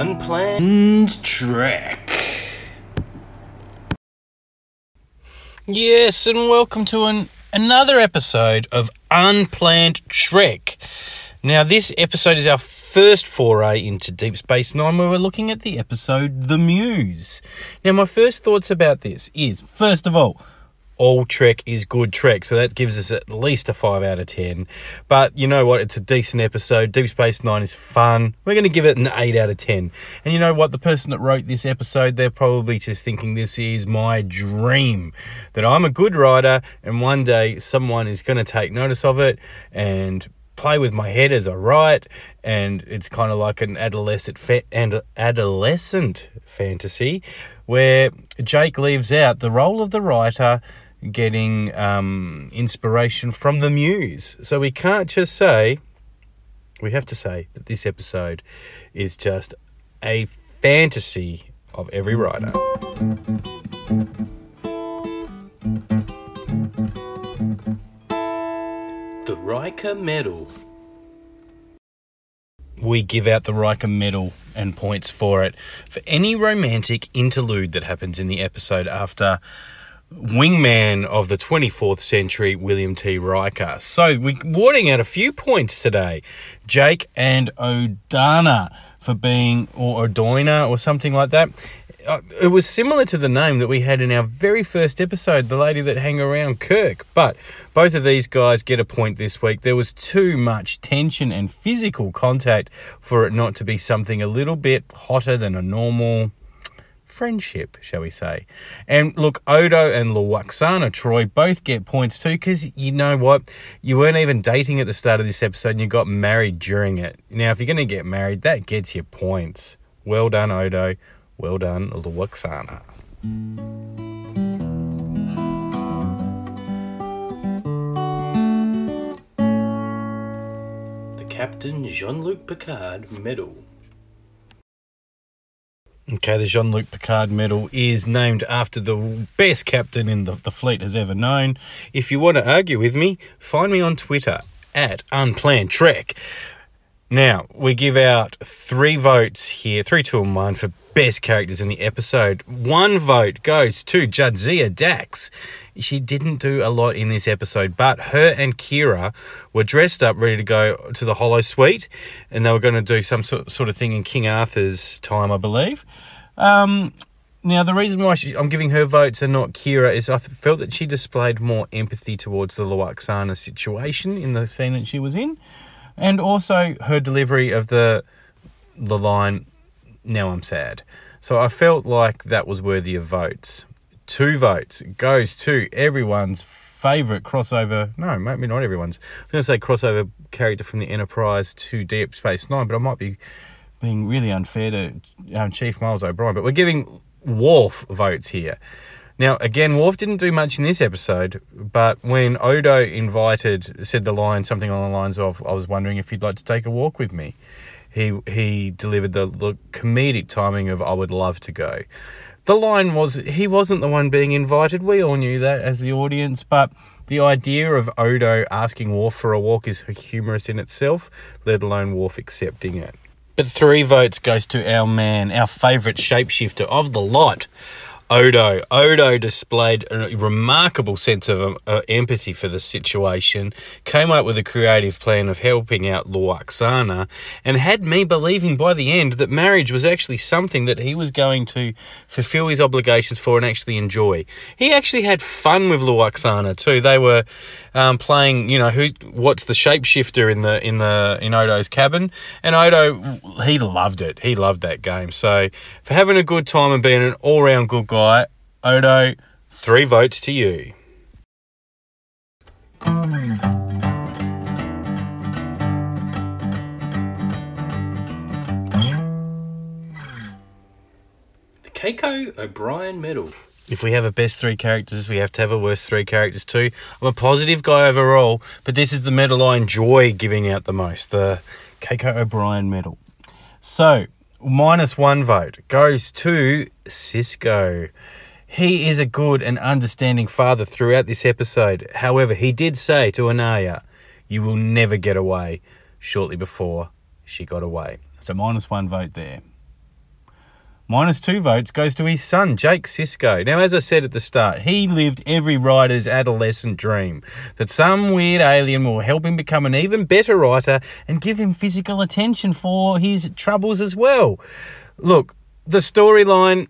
Unplanned Trek. Yes, and welcome to an, another episode of Unplanned Trek. Now, this episode is our first foray into Deep Space Nine, where we're looking at the episode The Muse. Now, my first thoughts about this is first of all, all Trek is good Trek, so that gives us at least a 5 out of 10. But you know what? It's a decent episode. Deep Space Nine is fun. We're going to give it an 8 out of 10. And you know what? The person that wrote this episode, they're probably just thinking this is my dream. That I'm a good writer, and one day someone is going to take notice of it and play with my head as I write, and it's kind of like an adolescent fa- and adolescent fantasy where Jake leaves out the role of the writer getting um, inspiration from the muse. So we can't just say, we have to say that this episode is just a fantasy of every writer. The Riker Medal. We give out the Riker Medal and points for it for any romantic interlude that happens in the episode after wingman of the 24th century, William T. Riker. So we're awarding out a few points today. Jake and Odana for being, or Odoina or something like that. Uh, it was similar to the name that we had in our very first episode, the lady that hang around Kirk. But both of these guys get a point this week. There was too much tension and physical contact for it not to be something a little bit hotter than a normal friendship, shall we say. And look, Odo and Lwaxana Troi both get points too, because you know what? You weren't even dating at the start of this episode and you got married during it. Now, if you're going to get married, that gets you points. Well done, Odo. Well done, Lwaxana. The Captain Jean Luc Picard Medal. Okay, the Jean Luc Picard medal is named after the best captain in the, the fleet has ever known. If you want to argue with me, find me on Twitter at Unplanned Trek. Now, we give out three votes here, three, two, and one for best characters in the episode. One vote goes to Jadzia Dax. She didn't do a lot in this episode, but her and Kira were dressed up, ready to go to the holosuite, and they were going to do some sort of thing in King Arthur's time, I believe. Um, now, the reason why she, I'm giving her votes and not Kira is I felt that she displayed more empathy towards the Lwaxana situation in the scene that she was in, and also her delivery of the the line, "Now I'm sad." So I felt like that was worthy of votes. Two votes goes to everyone's favourite crossover. No, maybe not everyone's. I was going to say crossover character from the Enterprise to Deep Space Nine, but I might be being really unfair to um, Chief Miles O'Brien. But we're giving Worf votes here. Now, again, Worf didn't do much in this episode, but when Odo invited, said the line something along the lines of, "I was wondering if you'd like to take a walk with me," he he delivered the, the comedic timing of, "I would love to go." The line was he wasn't the one being invited. We all knew that as the audience, but the idea of Odo asking Worf for a walk is humorous in itself, let alone Worf accepting it. But three votes goes to our man, our favourite shapeshifter of the lot, Odo. Odo displayed a remarkable sense of uh, empathy for the situation, came up with a creative plan of helping out Lwaxana, and had me believing by the end that marriage was actually something that he was going to fulfill his obligations for and actually enjoy. He actually had fun with Lwaxana too. They were um, playing, you know, who what's the shapeshifter in the in the in Odo's cabin, and Odo he loved it. He loved that game. So for having a good time and being an all round good guy Odo, three votes to you. The Keiko O'Brien Medal. If we have a best three characters, we have to have a worst three characters too. I'm a positive guy overall, but this is the medal I enjoy giving out the most the Keiko O'Brien medal. So, minus one vote goes to Sisko. He is a good and understanding father throughout this episode. However, he did say to Anaya, You will never get away, shortly before she got away. So, minus one vote there. Minus two votes goes to his son, Jake Sisko. Now, as I said at the start, he lived every writer's adolescent dream that some weird alien will help him become an even better writer and give him physical attention for his troubles as well. Look, the storyline,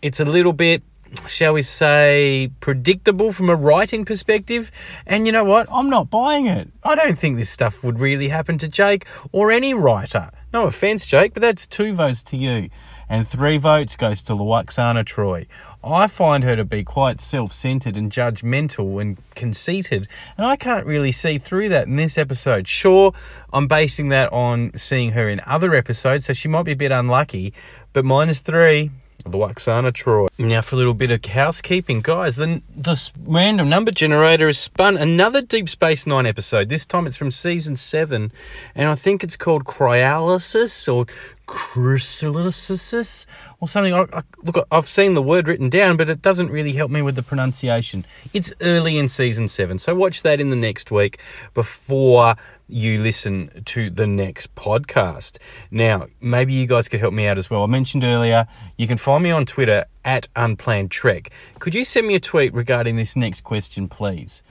it's a little bit shall we say, predictable from a writing perspective. And you know what? I'm not buying it. I don't think this stuff would really happen to Jake or any writer. No offense, Jake, but that's two votes to you. And three votes goes to Lwaxana Troi. I find her to be quite self centered and judgmental and conceited, and I can't really see through that in this episode. Sure, I'm basing that on seeing her in other episodes, so she might be a bit unlucky, but minus three, Lwaxana Troi. Now for a little bit of housekeeping, guys. The this random number generator has spun another Deep Space Nine episode. This time it's from season seven, and I think it's called Cryolysis or Chrysalysis or something. I, I, look, I've seen the word written down, but it doesn't really help me with the pronunciation. It's early in season seven, so watch that in the next week before you listen to the next podcast. Now, maybe you guys could help me out as well. I mentioned earlier, you can find me on Twitter at Unplanned Trek. Could you send me a tweet regarding this next question, please?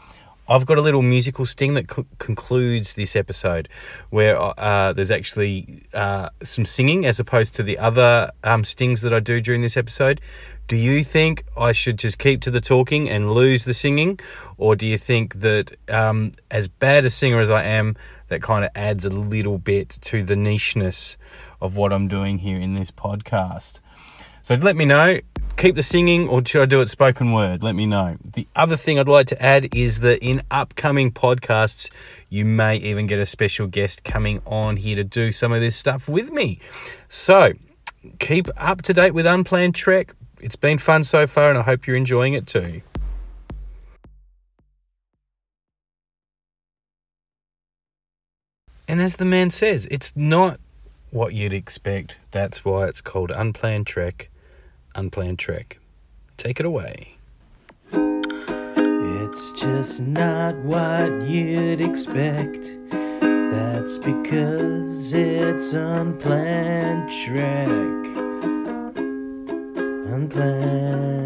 I've got a little musical sting that co- concludes this episode where uh, there's actually uh, some singing as opposed to the other um, stings that I do during this episode. Do you think I should just keep to the talking and lose the singing? Or do you think that, um, as bad a singer as I am, that kind of adds a little bit to the nicheness of what I'm doing here in this podcast? So let me know. Keep the singing, or should I do it spoken word? Let me know. The other thing I'd like to add is that in upcoming podcasts, you may even get a special guest coming on here to do some of this stuff with me. So keep up to date with Unplanned Trek it's been fun so far, and I hope you're enjoying it too. And as the man says, it's not what you'd expect. That's why it's called Unplanned Trek. Unplanned Trek. Take it away. It's just not what you'd expect. That's because it's unplanned trek unplanned